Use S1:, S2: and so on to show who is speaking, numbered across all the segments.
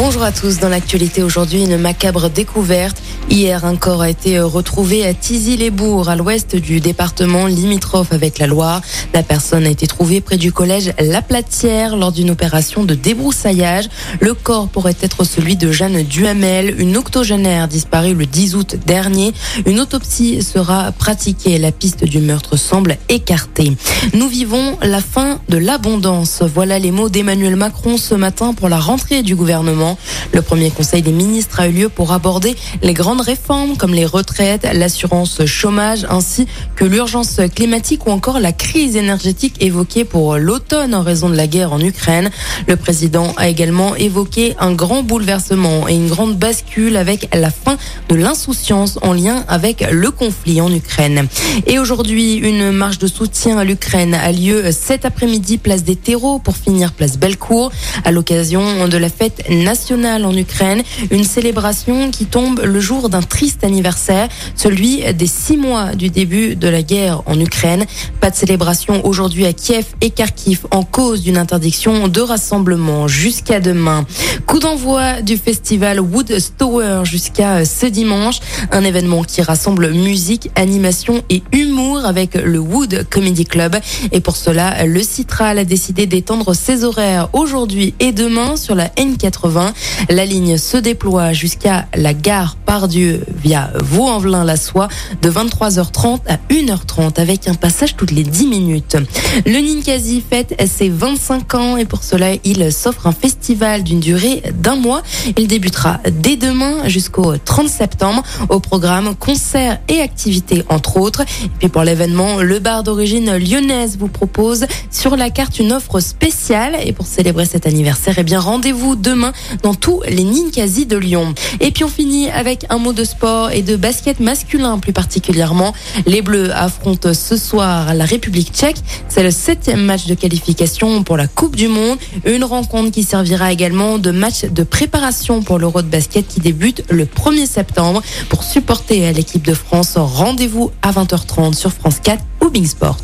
S1: Bonjour à tous. Dans l'actualité aujourd'hui, une macabre découverte. Hier, un corps a été retrouvé à Tizy-les-Bourgs, à l'ouest du département limitrophe avec la Loire. La personne a été trouvée près du collège La Platière lors d'une opération de débroussaillage. Le corps pourrait être celui de Jeanne Duhamel, une octogénaire disparue le 10 août dernier. Une autopsie sera pratiquée. La piste du meurtre semble écartée. Nous vivons la fin de l'abondance. Voilà les mots d'Emmanuel Macron ce matin pour la rentrée du gouvernement. Le premier conseil des ministres a eu lieu pour aborder les grandes réformes comme les retraites, l'assurance chômage ainsi que l'urgence climatique ou encore la crise énergétique évoquée pour l'automne en raison de la guerre en Ukraine. Le président a également évoqué un grand bouleversement et une grande bascule avec la fin de l'insouciance en lien avec le conflit en Ukraine. Et aujourd'hui, une marche de soutien à l'Ukraine a lieu cet après-midi place des terreaux pour finir place Bellecour à l'occasion de la fête nationale en Ukraine, une célébration qui tombe le jour d'un triste anniversaire, celui des six mois du début de la guerre en Ukraine. De célébration aujourd'hui à Kiev et Kharkiv en cause d'une interdiction de rassemblement jusqu'à demain. Coup d'envoi du festival Woodstower jusqu'à ce dimanche, un événement qui rassemble musique, animation et humour avec le Wood Comedy Club. Et pour cela, le Citral a décidé d'étendre ses horaires aujourd'hui et demain sur la N80 la ligne se déploie jusqu'à la gare Pardieu via Vaux-en-Velin-la-Soie de 23h30 à 1h30 avec un passage toutes les 10 minutes. Le Ninkasi fête ses 25 ans et pour cela, il s'offre un festival d'une durée d'un mois. Il débutera dès demain jusqu'au 30 septembre au programme concerts et activités entre autres. Et puis pour l'événement, le bar d'origine lyonnaise vous propose sur la carte une offre spéciale et pour célébrer cet anniversaire, eh bien rendez-vous demain dans tous les Ninkasi de Lyon. Et puis on finit avec un mot de sport et de basket masculin plus particulièrement. Les Bleus affrontent ce soir la République tchèque. C'est le septième match de qualification pour la Coupe du Monde. Une rencontre qui servira également de match de préparation pour l'Euro de basket qui débute le 1er septembre. Pour supporter l'équipe de France, rendez-vous à 20h30 sur France 4 ou Bing Sport.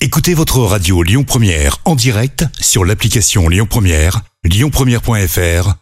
S2: Écoutez votre radio Lyon Première en direct sur l'application Lyon Première, lyonpremière.fr